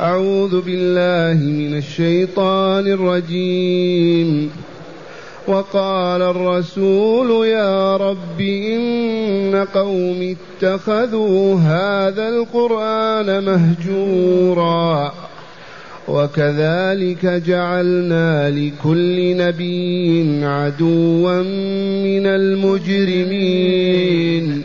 أعوذ بالله من الشيطان الرجيم. وقال الرسول يا رب إن قوم اتخذوا هذا القرآن مهجورا. وكذلك جعلنا لكل نبي عدوا من المجرمين.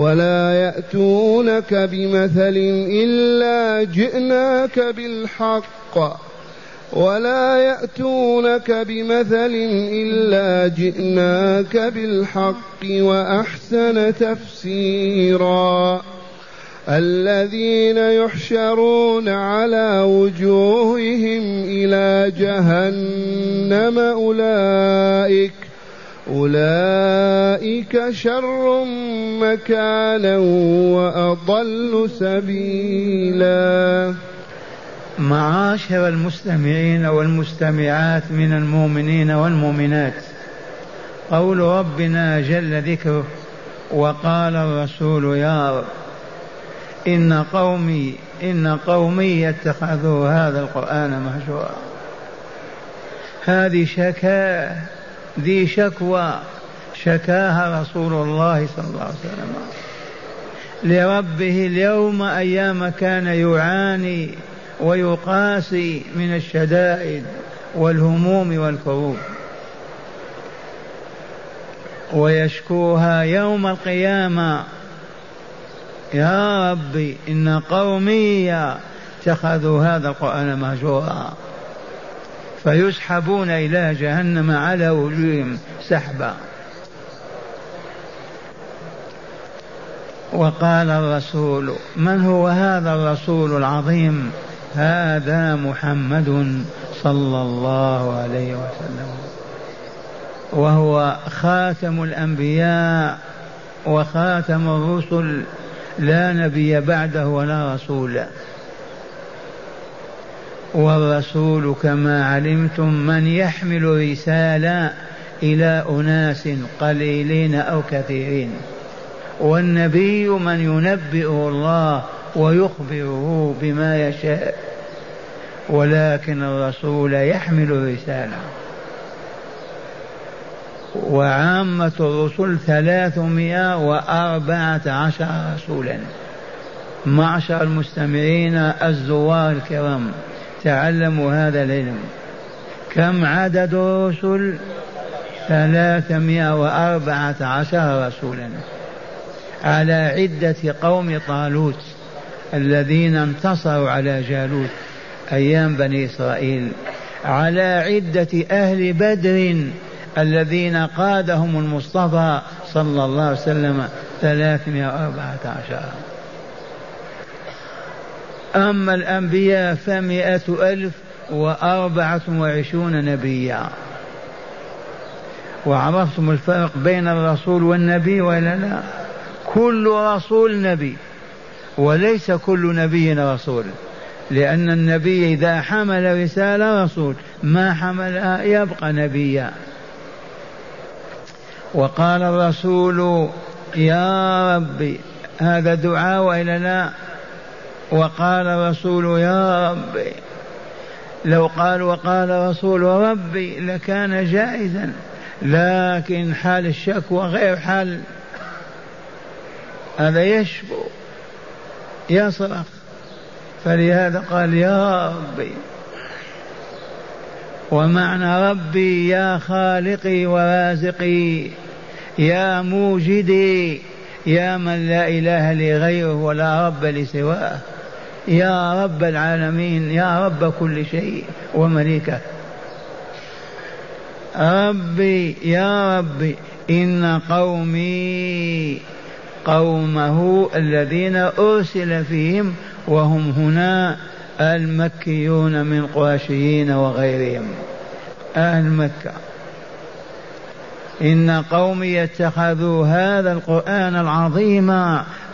ولا يأتونك بمثل إلا جئناك بالحق. ولا يأتونك بمثل إلا جئناك بالحق وأحسن تفسيرا. الذين يحشرون على وجوههم إلى جهنم أولئك أولئك شر مكانا وأضل سبيلا. معاشر المستمعين والمستمعات من المؤمنين والمؤمنات قول ربنا جل ذكره وقال الرسول يا رب إن قومي إن قومي اتخذوا هذا القرآن مهجورا. هذه شكا ذي شكوى شكاها رسول الله صلى الله عليه وسلم. لربه اليوم أيام كان يعاني ويقاسي من الشدائد والهموم والكروب. ويشكوها يوم القيامة. يا ربي إن قومي اتخذوا هذا القرآن مهجورا. فيسحبون إلى جهنم على وجوههم سحبا. وقال الرسول من هو هذا الرسول العظيم؟ هذا محمد صلى الله عليه وسلم. وهو خاتم الأنبياء وخاتم الرسل. لا نبي بعده ولا رسول. والرسول كما علمتم من يحمل رسالة إلى أناس قليلين أو كثيرين. والنبي من ينبئه الله ويخبره بما يشاء ولكن الرسول يحمل رساله وعامة الرسل ثلاثمائة وأربعة عشر رسولا. معشر المستمعين الزوار الكرام. تعلموا هذا العلم كم عدد الرسل ثلاثمائة وأربعة عشر رسولا. على عدة قوم طالوت الذين انتصروا على جالوت أيام بني إسرائيل. على عدة أهل بدر الذين قادهم المصطفى صلى الله عليه وسلم ثلاثمائة وأربعة عشر. أما الأنبياء فمائة ألف وأربعة وعشرون نبيا. وعرفتم الفرق بين الرسول والنبي ولا لا؟ كل رسول نبي وليس كل نبي رسول. لأن النبي إذا حمل رسالة رسول ما حملها يبقى نبيا. وقال الرسول يا ربي هذا دعاء وإلا لا؟ وقال الرسول يا ربي لو قال وقال رسول ربي لكان جائزا لكن حال الشكوى غير حال هذا يشكو يصرخ. فلهذا قال يا ربي ومعنى ربي يا خالقي ورازقي يا موجدي يا من لا إله لي غيره ولا رب لسواه. يا رب العالمين يا رب كل شيء ومليكه. ربي يا ربي إن قومي قومه الذين أرسل فيهم وهم هنا المكيون من قرشيين وغيرهم. أهل مكة. إن قومي اتخذوا هذا القرآن العظيم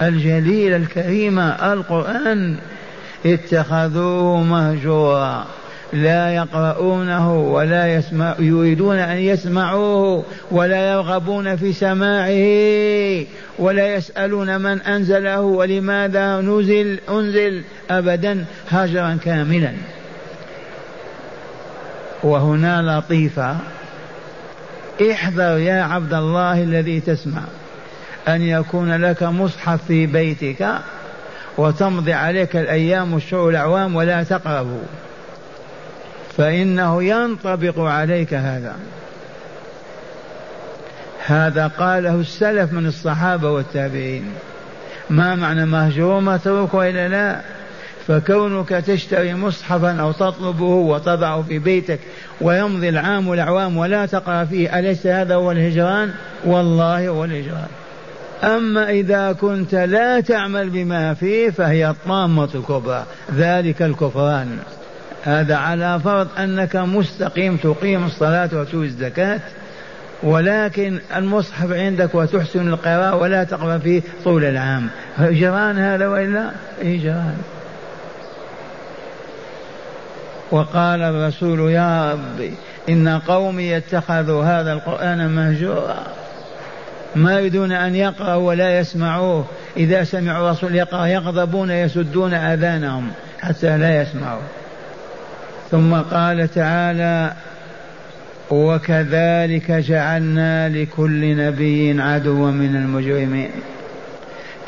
الجليل الكريم القرآن اتخذوه مهجورا. لا يقرؤونه ولا يسمع يريدون أن يسمعوه ولا يرغبون في سماعه ولا يسألون من أنزله ولماذا نزل أنزل أبدا هجرا كاملا. وهنا لطيفة. احذر يا عبد الله الذي تسمع أن يكون لك مصحف في بيتك وتمضي عليك الأيام والشهور الأعوام ولا تقرأه فإنه ينطبق عليك هذا. هذا قاله السلف من الصحابة والتابعين. ما معنى مهجور متروك وإلا لا؟ فكونك تشتري مصحفا أو تطلبه وتضعه في بيتك ويمضي العام والأعوام ولا تقرأ فيه أليس هذا هو الهجران؟ والله هو الهجران. أما إذا كنت لا تعمل بما فيه فهي الطامة الكبرى. ذلك الكفران. هذا على فرض أنك مستقيم تقيم الصلاة وتؤتي الزكاة ولكن المصحف عندك وتحسن القراءة ولا تقرأ فيه طول العام. هجران هذا وإلا؟ هجران وقال الرسول يا ربي إن قومي اتخذوا هذا القرآن مهجورا. ما يريدون أن يقرأوا ولا يسمعوه. إذا سمعوا الرسول يقرأ يغضبون يسدون آذانهم حتى لا يسمعوا. ثم قال تعالى وكذلك جعلنا لكل نبي عدوا من المجرمين.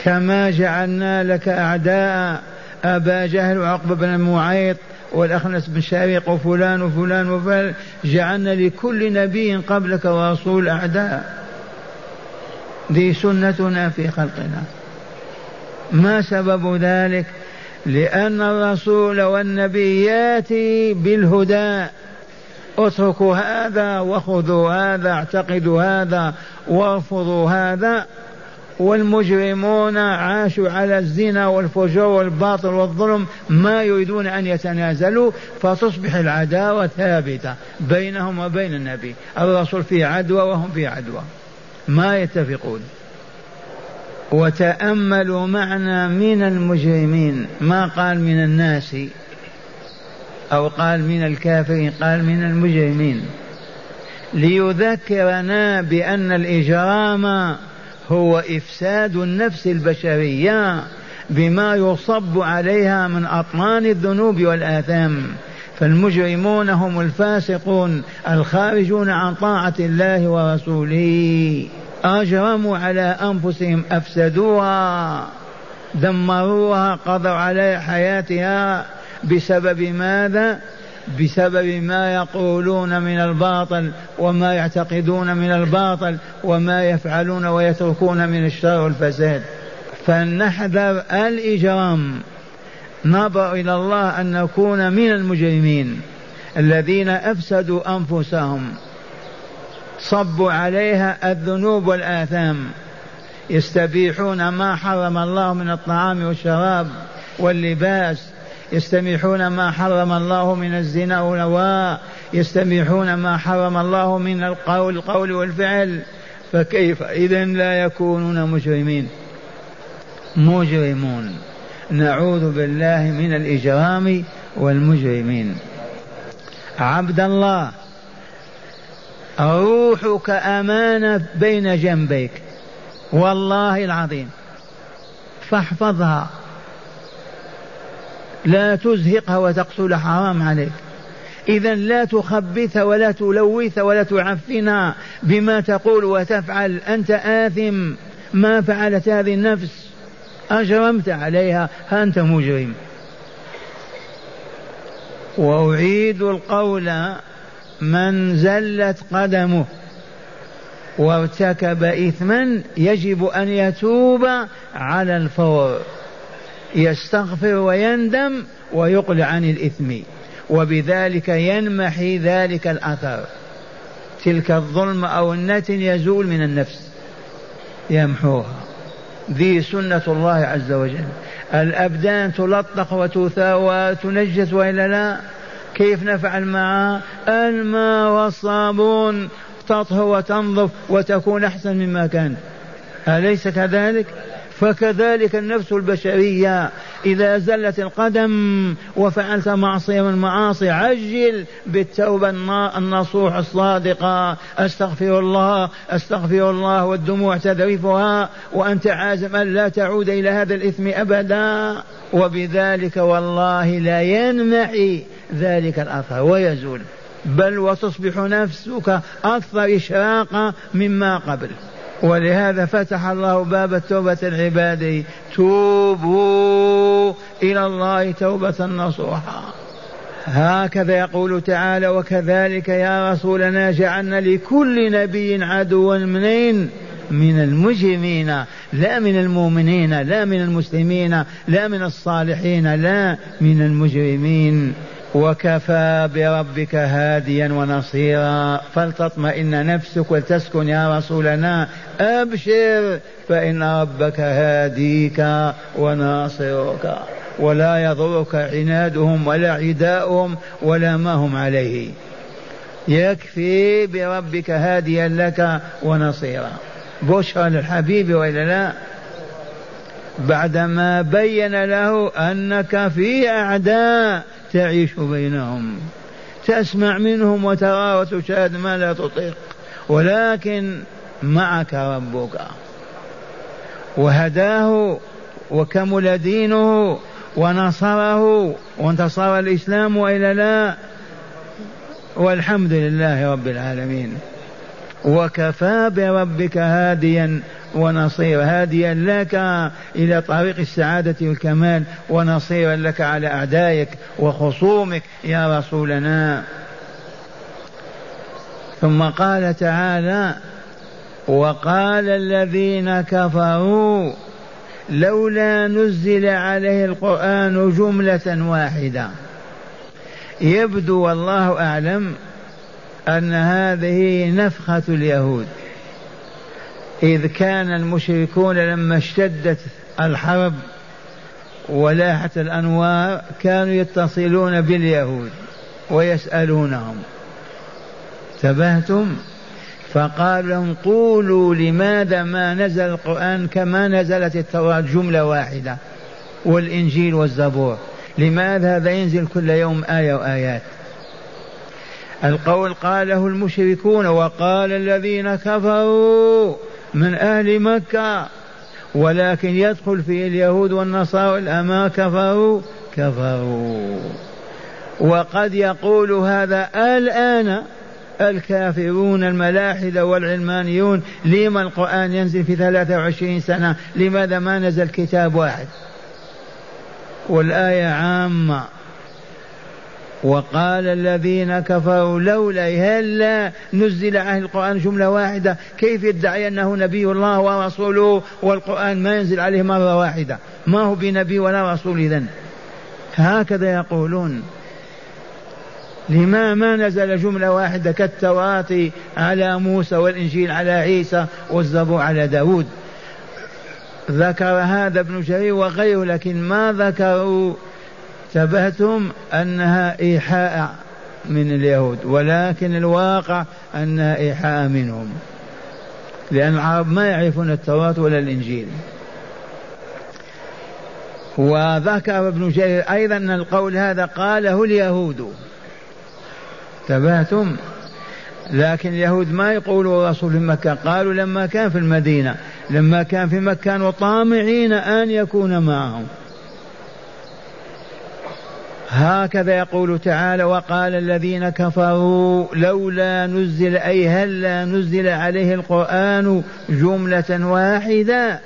كما جعلنا لك أعداء أبا جهل وعقبة بن معيط والأخنس بن شريق وفلان وفلان وفلان جعلنا لكل نبي قبلك ورسول أعداء. دي سنتنا في خلقنا. ما سبب ذلك؟ لأن الرسول والنبي ياتي بالهدى. اتركوا هذا وخذوا هذا اعتقدوا هذا وارفضوا هذا. والمجرمون عاشوا على الزنا والفجور والباطل والظلم ما يريدون أن يتنازلوا فتصبح العداوة ثابتة بينهم وبين النبي. الرسول في عدوى وهم في عدوى. ما يتفقون. وتأملوا معنا من المجرمين ما قال من الناس أو قال من الكافرين قال من المجرمين. ليذكرنا بأن الإجرام هو إفساد النفس البشرية بما يصب عليها من أطنان الذنوب والآثام. فالمجرمون هم الفاسقون الخارجون عن طاعة الله ورسوله. أجرموا على أنفسهم أفسدوها دمروها قضوا على حياتها. بسبب ماذا؟ بسبب ما يقولون من الباطل وما يعتقدون من الباطل وما يفعلون ويتركون من الشر والفساد. فلنحذر الإجرام. نظر إلى الله أن نكون من المجرمين الذين أفسدوا أنفسهم. صبوا عليها الذنوب والآثام. يستبيحون ما حرم الله من الطعام والشراب واللباس. يستبيحون ما حرم الله من الزنا والنواء يستبيحون ما حرم الله من القول القول والفعل. فكيف إذا لا يكونون مجرمين؟ مجرمون. نعوذ بالله من الإجرام والمجرمين. عبد الله روحك أمانة بين جنبيك. والله العظيم. فاحفظها. لا تزهقها وتقتل حرام عليك. إذا لا تخبث ولا تلوث ولا تعفنها بما تقول وتفعل. أنت آثم. ما فعلت هذه النفس. أجرمت عليها أنت مجرم. وأعيد القول من زلت قدمه وارتكب إثما يجب أن يتوب على الفور. يستغفر ويندم ويقلع عن الإثم وبذلك ينمحي ذلك الأثر. تلك الظلم أو النتن يزول من النفس يمحوها. ذي سنة الله عز وجل. الأبدان تلطخ وتثار وتنجس وإلا لا؟ كيف نفعل معها الماء والصابون تطهو وتنظف وتكون أحسن مما كان. أليس كذلك؟ فكذلك النفس البشرية إذا زلت القدم وفعلت معصية من المعاصي عجل بالتوبة النصوح الصادقة. أستغفر الله أستغفر الله والدموع تذرفها وأنت عازم أن لا تعود إلى هذا الإثم أبدا. وبذلك والله لا ينمحي ذلك الأثر ويزول. بل وتصبح نفسك أكثر إشراقا مما قبل. ولهذا فتح الله باب التوبة العباد. توبوا إلى الله توبة نصوحا. هكذا يقول تعالى وكذلك يا رسولنا جعلنا لكل نبي عدوا منين؟ من المجرمين لا من المؤمنين لا من المسلمين لا من الصالحين لا من المجرمين. وكفى بربك هاديا ونصيرا. فلتطمئن نفسك ولتسكن يا رسولنا. أبشر فإن ربك هاديك وناصرك. ولا يضرك عنادهم ولا عداؤهم ولا ما هم عليه. يكفي بربك هاديا لك ونصيرا. بشرى للحبيب وإلا لا؟ بعدما بين له أنك في أعداء. تعيش بينهم تسمع منهم وترى وتشاهد ما لا تطيق. ولكن معك ربك. وهداه وكمل دينه ونصره وانتصر الإسلام والا لا. والحمد لله رب العالمين. وكفى بربك هاديا ونصير هاديا لك إلى طريق السعادة والكمال ونصيرا لك على أعدائك وخصومك يا رسولنا. ثم قال تعالى وقال الذين كفروا لولا نزل عليه القرآن جملة واحدة. يبدو والله أعلم أن هذه نفخة اليهود. إذ كان المشركون لما اشتدت الحرب ولاحت الأنوار كانوا يتصلون باليهود ويسألونهم. انتبهتم؟ فقال لهم قولوا لماذا ما نزل القرآن كما نزلت التوراة جملة واحدة والإنجيل والزبور؟ لماذا هذا ينزل كل يوم آية وآيات؟ القول قاله المشركون وقال الذين كفروا من أهل مكة ولكن يدخل فيه اليهود والنصارى الأما كفروا كفروا. وقد يقول هذا الآن الكافرون الملاحدة والعلمانيون لما القرآن ينزل في 23 سنة؟ لماذا ما نزل كتاب واحد؟ والآية عامة. وقال الذين كفروا لولا هلا نزل عليه القرآن جملة واحدة؟ كيف يدعي أنه نبي الله ورسوله والقرآن ما ينزل عليه مرة واحدة؟ ما هو بنبي ولا رسول إذن؟ هكذا يقولون. لما ما نزل جملة واحدة؟ كالتوراة على موسى والإنجيل على عيسى والزبور على داود. ذكر هذا ابن جرير وغيره لكن ما ذكروا انتبهتم أنها إيحاء من اليهود ولكن الواقع أنها إيحاء منهم. لأن العرب ما يعرفون التوراة ولا الإنجيل. وذكر ابن جرير أيضا أن القول هذا قاله اليهود. انتبهتم لكن اليهود ما يقولوا رسول في مكة. قالوا لما كان في المدينة لما كان في مكة كانوا طامعين أن يكون معهم. هكذا يقول تعالى وقال الذين كفروا لولا نزل أي هلا نزل عليه القرآن جملة واحدة؟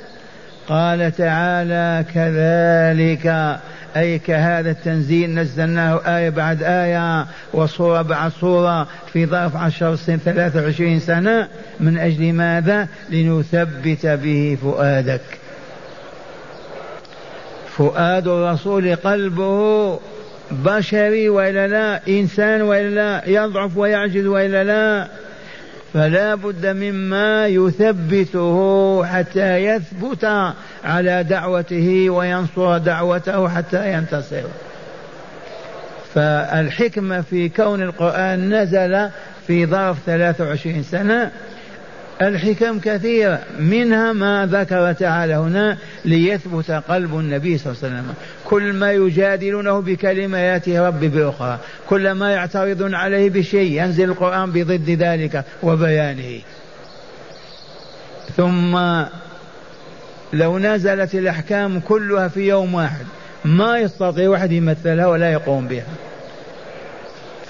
قال تعالى كذلك. أي كهذا التنزيل نزلناه آية بعد آية وصورة بعد صورة في ظرف عشر سنين ثلاثة وعشرين سنة. من أجل ماذا؟ لنثبت به فؤادك. فؤاد الرسول قلبه. بشري وإلا لا إنسان وإلا لا يضعف ويعجز وإلا لا. فلا بد مما يثبته حتى يثبت على دعوته وينصر دعوته حتى ينتصر. فالحكمة في كون القرآن نزل في ظرف 23 سنة الحكم كثيرة منها ما ذكر تعالى هنا ليثبت قلب النبي صلى الله عليه وسلم. كل ما يجادلونه بكلمة يأتي ربي بأخرى كل ما يعترضون عليه بشيء ينزل القرآن بضد ذلك وبيانه. ثم لو نزلت الأحكام كلها في يوم واحد ما يستطيع واحد يمثلها ولا يقوم بها.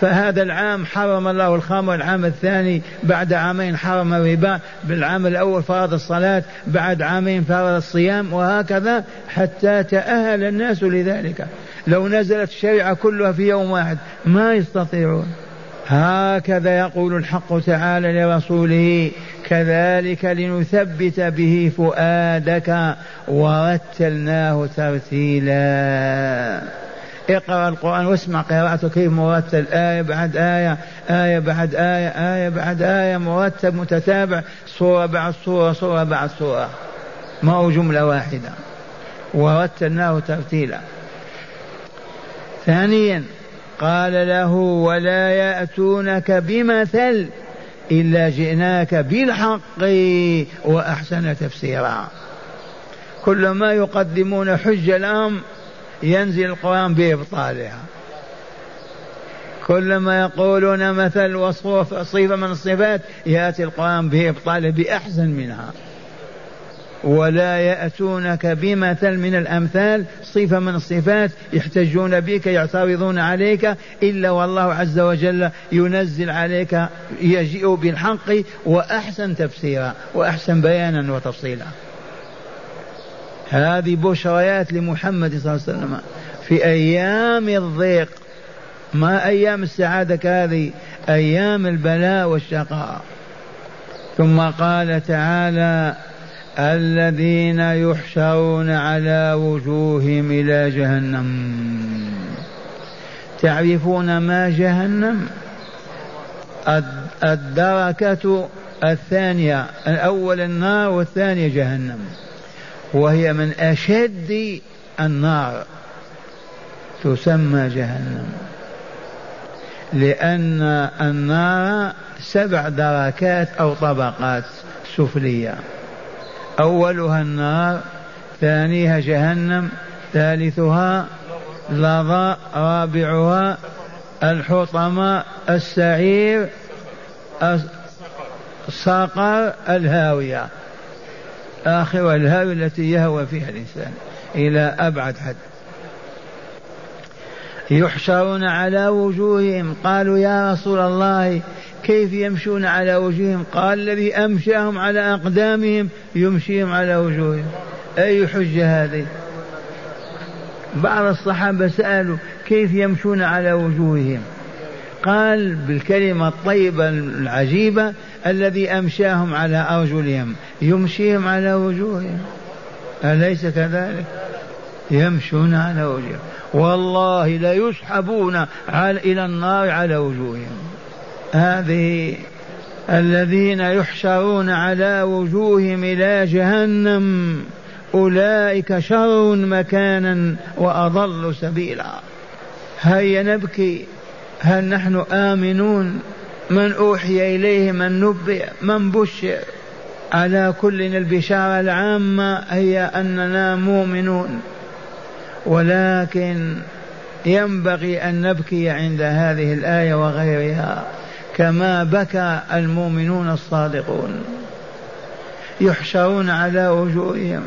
فهذا العام حرم الله الخمر العام الثاني بعد عامين حرم الربا. بالعام الأول فرض الصلاة بعد عامين فرض الصيام وهكذا حتى تأهل الناس لذلك. لو نزلت الشريعة كلها في يوم واحد ما يستطيعون. هكذا يقول الحق تعالى لرسوله كذلك لنثبت به فؤادك ورتلناه ترتيلا. اقرأ القرآن واسمع قراءته كيف مرتل آية بعد آية آية بعد آية آية بعد آية مرتب متتابع صورة بعد صورة صورة بعد صورة ما هو جملة واحدة. ورتلناه ترتيلا. ثانيا قال له ولا يأتونك بمثل إلا جئناك بالحق وأحسن تفسيرا. كل ما يقدمون حجة الأمر ينزل القرآن بإبطالها كلما يقولون مثل وصف صفة من الصفات يأتي القرآن بإبطاله بأحسن منها. ولا يأتونك بمثل من الأمثال صفة من الصفات يحتجون بك يعترضون عليك إلا والله عز وجل ينزل عليك يجيء بالحق وأحسن تفسيرا وأحسن بيانا وتفصيلا. هذه بشريات لمحمد صلى الله عليه وسلم. في أيام الضيق ما أيام السعادة كهذه؟ أيام البلاء والشقاء. ثم قال تعالى الذين يحشرون على وجوههم إلى جهنم. تعرفون ما جهنم؟ الدركة الثانية الأول النار والثانية جهنم. وهي من أشد النار تسمى جهنم. لأن النار سبع دركات أو طبقات سفلية. أولها النار ثانيها جهنم ثالثها لظى رابعها الحطمة السعير الصقر الهاوية. آخر الهاوية التي يهوى فيها الإنسان إلى أبعد حد. يحشرون على وجوههم. قالوا يا رسول الله كيف يمشون على وجوههم؟ قال الذي أمشاهم على أقدامهم يمشيهم على وجوههم. أي حجة هذه؟ بعض الصحابة سألوا كيف يمشون على وجوههم؟ قال بالكلمة الطيبة العجيبة الذي أمشاهم على أرجلهم يمشيهم على وجوههم. أليس كذلك؟ يمشون على وجوههم. والله لا يسحبون إلى النار على وجوههم. هذه الذين يحشرون على وجوههم إلى جهنم أولئك شر مكانا وأضل سبيلا. هيا نبكي. هل نحن آمنون من أوحي إليه من نبئ من بشر؟ على كل البشارة العامة هي أننا مؤمنون. ولكن ينبغي أن نبكي عند هذه الآية وغيرها كما بكى المؤمنون الصادقون. يحشرون على وجوههم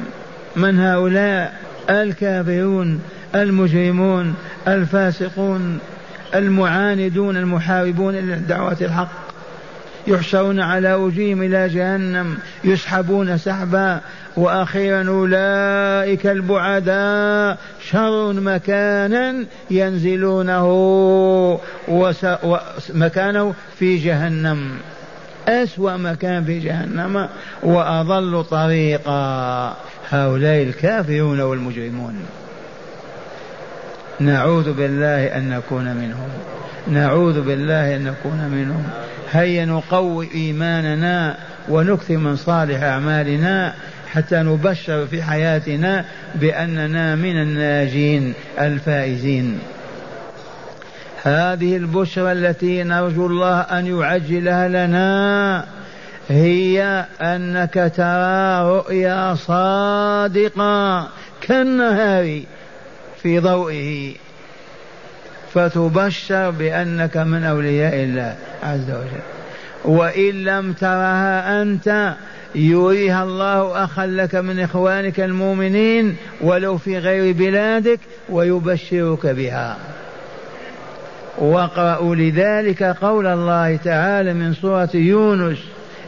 من هؤلاء؟ الكافرون المجرمون الفاسقون. المعاندون المحاربون للدعوة الحق. يحشرون على وجوههم إلى جهنم يسحبون سحبا وأخيرا أولئك البعداء شر مكانا ينزلونه وس... مكانه في جهنم. أسوأ مكان في جهنم وأضل طريقا. هؤلاء الكافرون والمجرمون. نعوذ بالله أن نكون منهم. نعوذ بالله أن نكون منهم. هيا نقوي إيماننا ونكثر من صالح أعمالنا حتى نبشر في حياتنا بأننا من الناجين الفائزين. هذه البشرى التي نرجو الله أن يعجلها لنا هي أنك ترى رؤيا صادقة كالنهار. في ضوئه فتبشر بأنك من أولياء الله عز وجل. وإن لم ترها أنت يريها الله أخا لك من إخوانك المؤمنين ولو في غير بلادك ويبشرك بها. واقرأوا لذلك قول الله تعالى من سورة يونس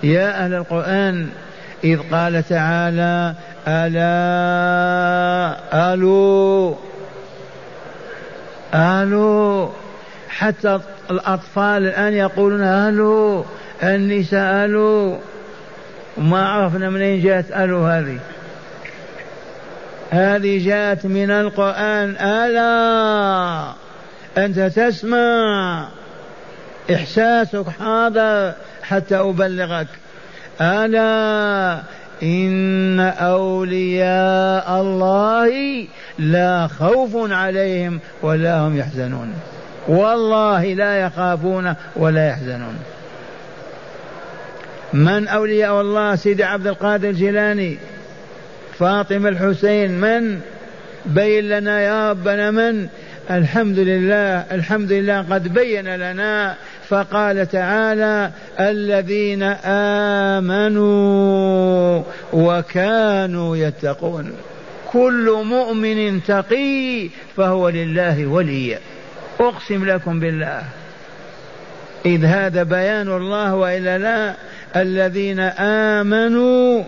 يا أهل القرآن إذ قال تعالى ألا ألو ألو حتى الأطفال الآن يقولون ألو النساء ألو ما عرفنا منين جاءت ألو هذه. هذه جاءت من القرآن. ألا أنت تسمع. إحساسك حاضر حتى أبلغك. ألا إن أولياء الله لا خوف عليهم ولا هم يحزنون. والله لا يخافون ولا يحزنون. من أولياء الله؟ سيدي عبد القادر الجيلاني فاطمة الحسين من؟ بين لنا يا ربنا من؟ الحمد لله الحمد لله قد بين لنا فقال تعالى الذين آمنوا وكانوا يتقون. كل مؤمن تقي فهو لله ولي. أقسم لكم بالله. إذ هذا بيان الله وإلا لا. الذين آمنوا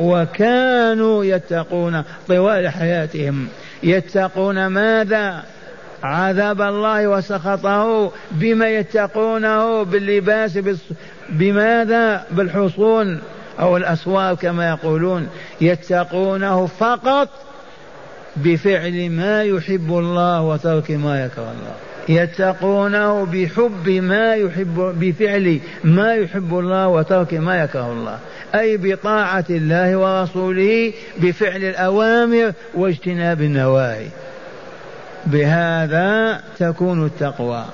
وكانوا يتقون طوال حياتهم. يتقون ماذا؟ عذاب الله وسخطه بما يتقونه باللباس بماذا؟ بالحصون أو الأسوار كما يقولون. يتقونه فقط بفعل ما يحب الله وترك ما يكره الله. يتقونه بحب ما يحب بفعل ما يحب الله وترك ما يكره الله. أي بطاعة الله ورسوله بفعل الأوامر واجتناب النواهي. بهذا تكون التقوى.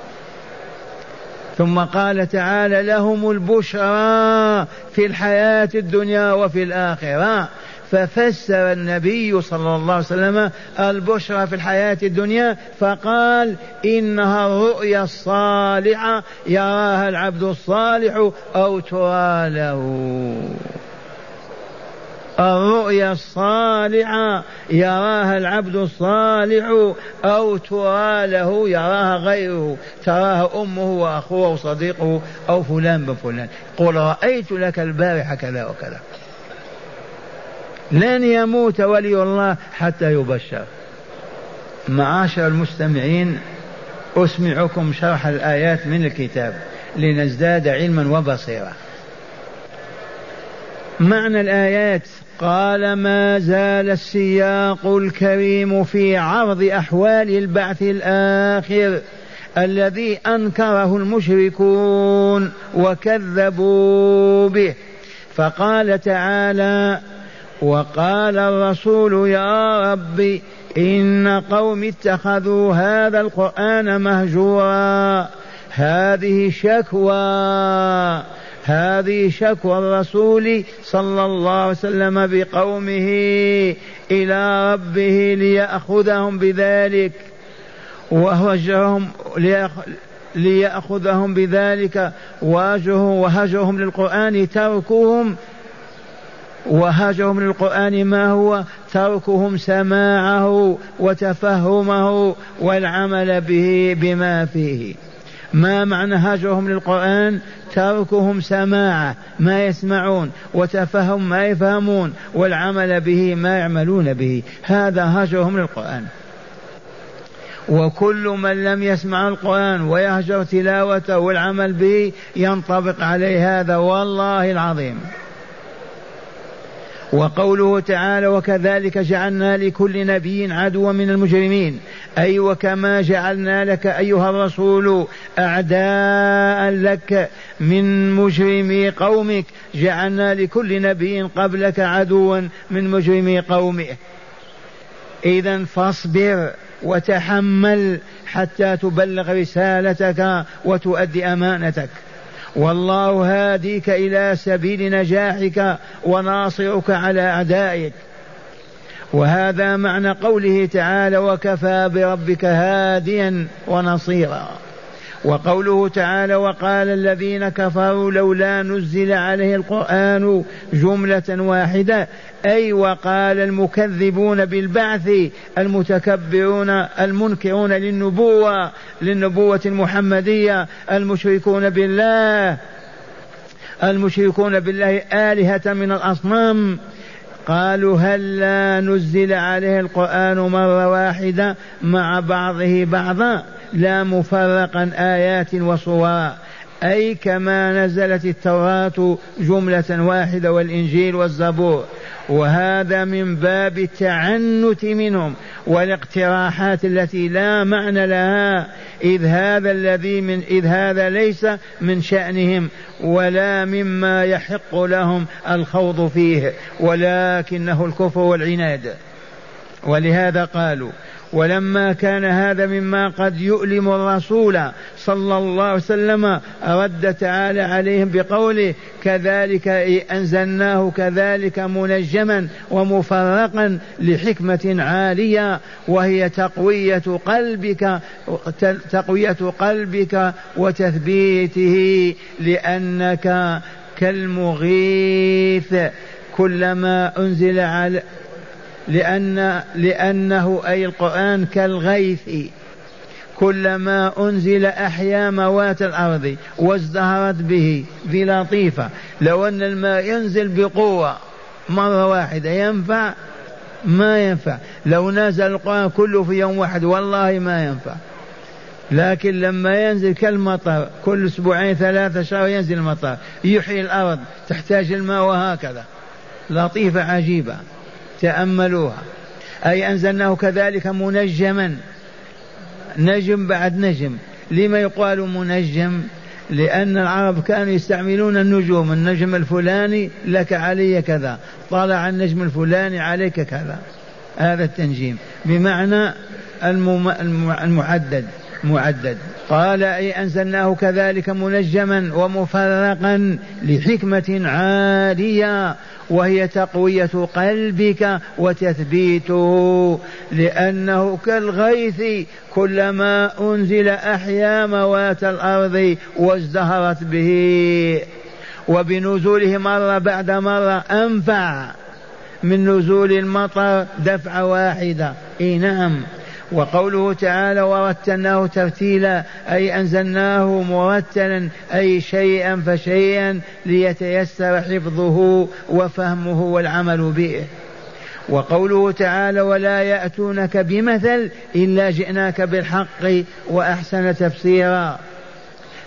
ثم قال تعالى لهم البشرى في الحياة الدنيا وفي الآخرة. ففسر النبي صلى الله عليه وسلم البشرى في الحياة الدنيا فقال إنها الرؤيا الصالحة يراها العبد الصالح أو ترى له. الرؤيا الصالحة يراها العبد الصالح أو ترى له يراها غيره تراها أمه وأخوه وصديقه أو فلان بن فلان قل رأيت لك البارحة كذا وكذا. لن يموت ولي الله حتى يبشر. معاشر المستمعين أسمعكم شرح الآيات من الكتاب لنزداد علما وبصيرة معنى الآيات قال ما زال السياق الكريم في عرض أحوال البعث الآخر الذي أنكره المشركون وكذبوا به. فقال تعالى وقال الرسول يا رب إن قوم اتخذوا هذا القرآن مهجورا. هذه شكوى. هذه شكوى الرسول صلى الله عليه وسلم بقومه إلى ربه ليأخذهم بذلك وهجرهم ليأخذهم بذلك وهجرهم للقرآن تركهم وهجرهم للقرآن ما هو؟ تركهم سماعه وتفهمه والعمل به بما فيه. ما معنى هجرهم للقرآن؟ تركهم سماعة ما يسمعون وتفهم ما يفهمون والعمل به ما يعملون به. هذا هجرهم للقرآن. وكل من لم يسمع القرآن ويهجر تلاوته والعمل به ينطبق عليه هذا والله العظيم. وقوله تعالى وكذلك جعلنا لكل نبي عدوا من المجرمين. أي وكما جعلنا لك أيها الرسول أعداء لك من مجرمي قومك. جعلنا لكل نبي قبلك عدوا من مجرمي قومه. إذا فاصبر وتحمل حتى تبلغ رسالتك وتؤدي أمانتك. والله هاديك إلى سبيل نجاحك وناصرك على اعدائك وهذا معنى قوله تعالى وكفى بربك هاديا ونصيرا. وقوله تعالى وقال الذين كفروا لولا نزل عليه القرآن جملة واحدة أي وقال المكذبون بالبعث المتكبرون المنكرون للنبوة للنبوة المحمدية المشركون بالله المشركون بالله آلهة من الأصنام. قالوا هل لا نزل عليه القرآن مرة واحدة مع بعضه بعضا؟ لا مفرقا آيات وصورا. أي كما نزلت التوراة جملة واحدة والإنجيل والزبور. وهذا من باب التعنت منهم والاقتراحات التي لا معنى لها. إذ هذا الذي من إذ هذا ليس من شأنهم ولا مما يحق لهم الخوض فيه ولكنه الكفر والعناد. ولهذا قالوا ولما كان هذا مما قد يؤلم الرسول صلى الله عليه وسلم رد تعالى عليهم بقوله كذلك أنزلناه كذلك منجما ومفرقا لحكمة عالية وهي تقوية قلبك تقوية قلبك وتثبيته لأنك كالمغيث. كلما أنزل على لأن لأنه أي القرآن كالغيث كلما أنزل أحيا موات الأرض وازدهرت به بلطيفة لو أن الماء ينزل بقوة مرة واحدة ينفع؟ ما ينفع. لو نزل القرآن كله في يوم واحد والله ما ينفع. لكن لما ينزل كالمطر كل أسبوعين ثلاثة شهر ينزل المطر يحيي الأرض تحتاج الماء وهكذا. لطيفة عجيبة. تأملوها. أي أنزلناه كذلك منجما. نجم بعد نجم. لما يقال منجم؟ لأن العرب كانوا يستعملون النجوم. النجم الفلاني لك علي كذا. طلع النجم الفلاني عليك كذا. هذا التنجيم. بمعنى المعدد. معدد. قال أي أنزلناه كذلك منجما ومفرقا لحكمة عالية. وهي تقوية قلبك وتثبيته لأنه كالغيث كلما أنزل أحيا موات الأرض وازدهرت به وبنزوله مرة بعد مرة أنفع من نزول المطر دفعة واحدة. إي نعم. وقوله تعالى ورتلناه ترتيلا أي أنزلناه مرتلا أي شيئا فشيئا ليتيسر حفظه وفهمه والعمل به. وقوله تعالى ولا يأتونك بمثل إلا جئناك بالحق وأحسن تفسيرا.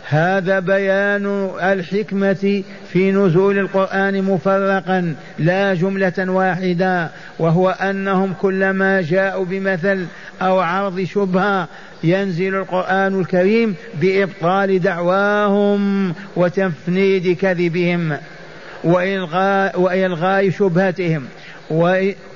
هذا بيان الحكمة في نزول القرآن مفرقا لا جملة واحدة وهو أنهم كلما جاءوا بمثل أو عرض شبهة ينزل القرآن الكريم بإبطال دعواهم وتفنيد كذبهم وإلغاء, وإلغاء شبهتهم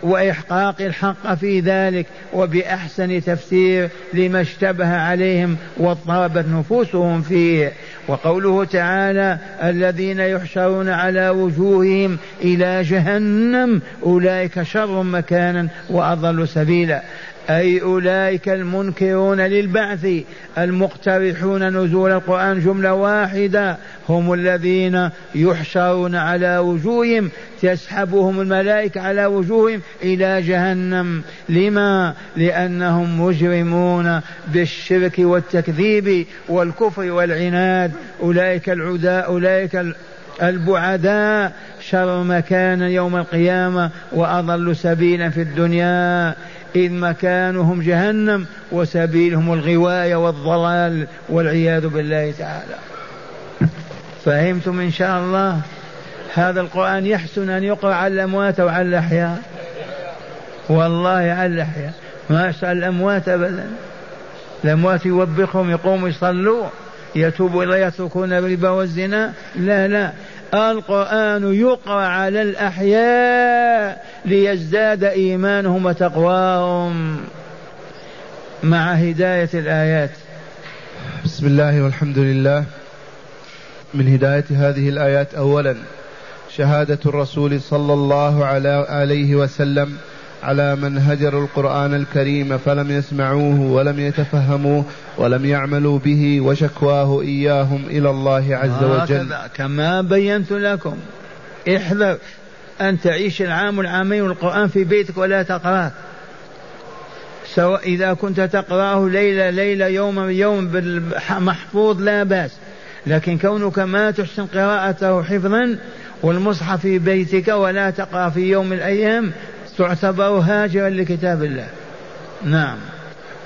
وإحقاق الحق في ذلك وبأحسن تفسير لما اشتبه عليهم واضطربت نفوسهم فيه. وقوله تعالى الذين يحشرون على وجوههم إلى جهنم أولئك شر مكانا وأضل سبيلا. أي أولئك المنكرون للبعث المقترحون نزول القرآن جملة واحدة هم الذين يحشرون على وجوههم تسحبهم الملائكة على وجوههم إلى جهنم. لما؟ لأنهم مجرمون بالشرك والتكذيب والكفر والعناد. أولئك العداء أولئك البعداء. شر مكانا يوم القيامة وأضل سبيلا في الدنيا. إذ مكانهم جهنم وسبيلهم الغواية والضلال والعياذ بالله تعالى. فهمتم إن شاء الله؟ هذا القرآن يحسن أن يقرأ على الأموات وعلى الأحياء؟ والله على الأحياء. ما يسأل الأموات أبدا. الأموات يوبخهم يقوموا يصلوا يتوبوا إلى يتركون الربا والزنا. لا لا. القرآن يقرأ على الأحياء ليزداد إيمانهم وتقواهم مع هداية الآيات. بسم الله والحمد لله. من هداية هذه الآيات أولا شهادة الرسول صلى الله عليه وسلم على من هجروا القرآن الكريم فلم يسمعوه ولم يتفهموه ولم يعملوا به وشكواه إياهم إلى الله عز وجل. كما بينت لكم. احذر أن تعيش العام والعامين والقرآن في بيتك ولا تقرأه. سواء إذا كنت تقرأه ليلة ليلة يوم يوم محفوظ لا بأس. لكن كونك ما تحسن قراءته حفظا والمصحف في بيتك ولا تقرأ في يوم الأيام تعتبر هاجرا لكتاب الله. نعم.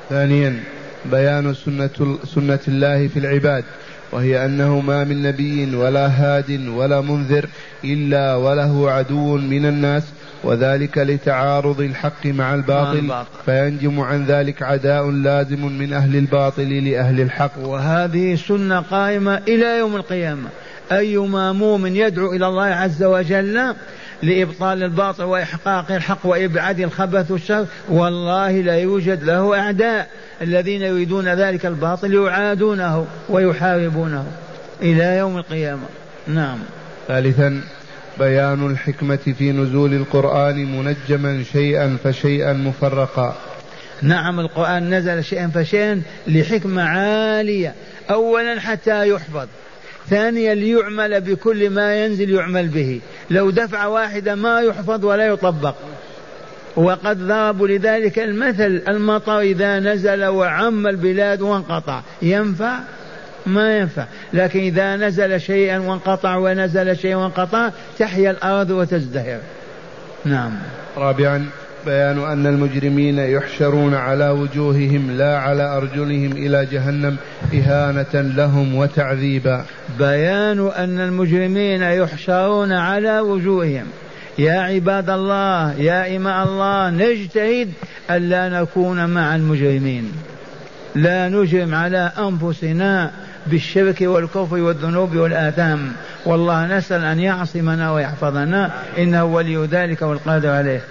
ثانيا بيان سنة, سنة الله في العباد وهي أنه ما من نبي ولا هاد ولا منذر إلا وله عدو من الناس وذلك لتعارض الحق مع الباطل. فينجم عن ذلك عداء لازم من أهل الباطل لأهل الحق. وهذه سنة قائمة إلى يوم القيامة. أيما مؤمن يدعو إلى الله عز وجل لإبطال الباطل وإحقاق الحق وإبعاد الخبث والشر والله لا يوجد له أعداء. الذين يريدون ذلك الباطل يعادونه ويحاربونه إلى يوم القيامة. نعم. ثالثا بيان الحكمة في نزول القرآن منجما شيئا فشيئا مفرقا. نعم القرآن نزل شيئا فشيئا لحكمة عالية. أولا حتى يحفظ. ثانيا ليعمل بكل ما ينزل يعمل به. لو دفع واحدة ما يحفظ ولا يطبق. وقد ضربوا لذلك المثل المطر إذا نزل وعم البلاد وانقطع. ينفع؟ ما ينفع. لكن إذا نزل شيئا وانقطع ونزل شيئا وانقطع تحيا الأرض وتزدهر. نعم. رابعا بيان أن المجرمين يحشرون على وجوههم لا على أرجلهم إلى جهنم إهانة لهم وتعذيبا. بيان أن المجرمين يحشرون على وجوههم. يا عباد الله يا إماء الله نجتهد ألا نكون مع المجرمين. لا نجرم على أنفسنا بالشرك والكفر والذنوب والآثام. والله نسأل أن يعصمنا ويحفظنا إنه ولي ذلك والقادر عليه.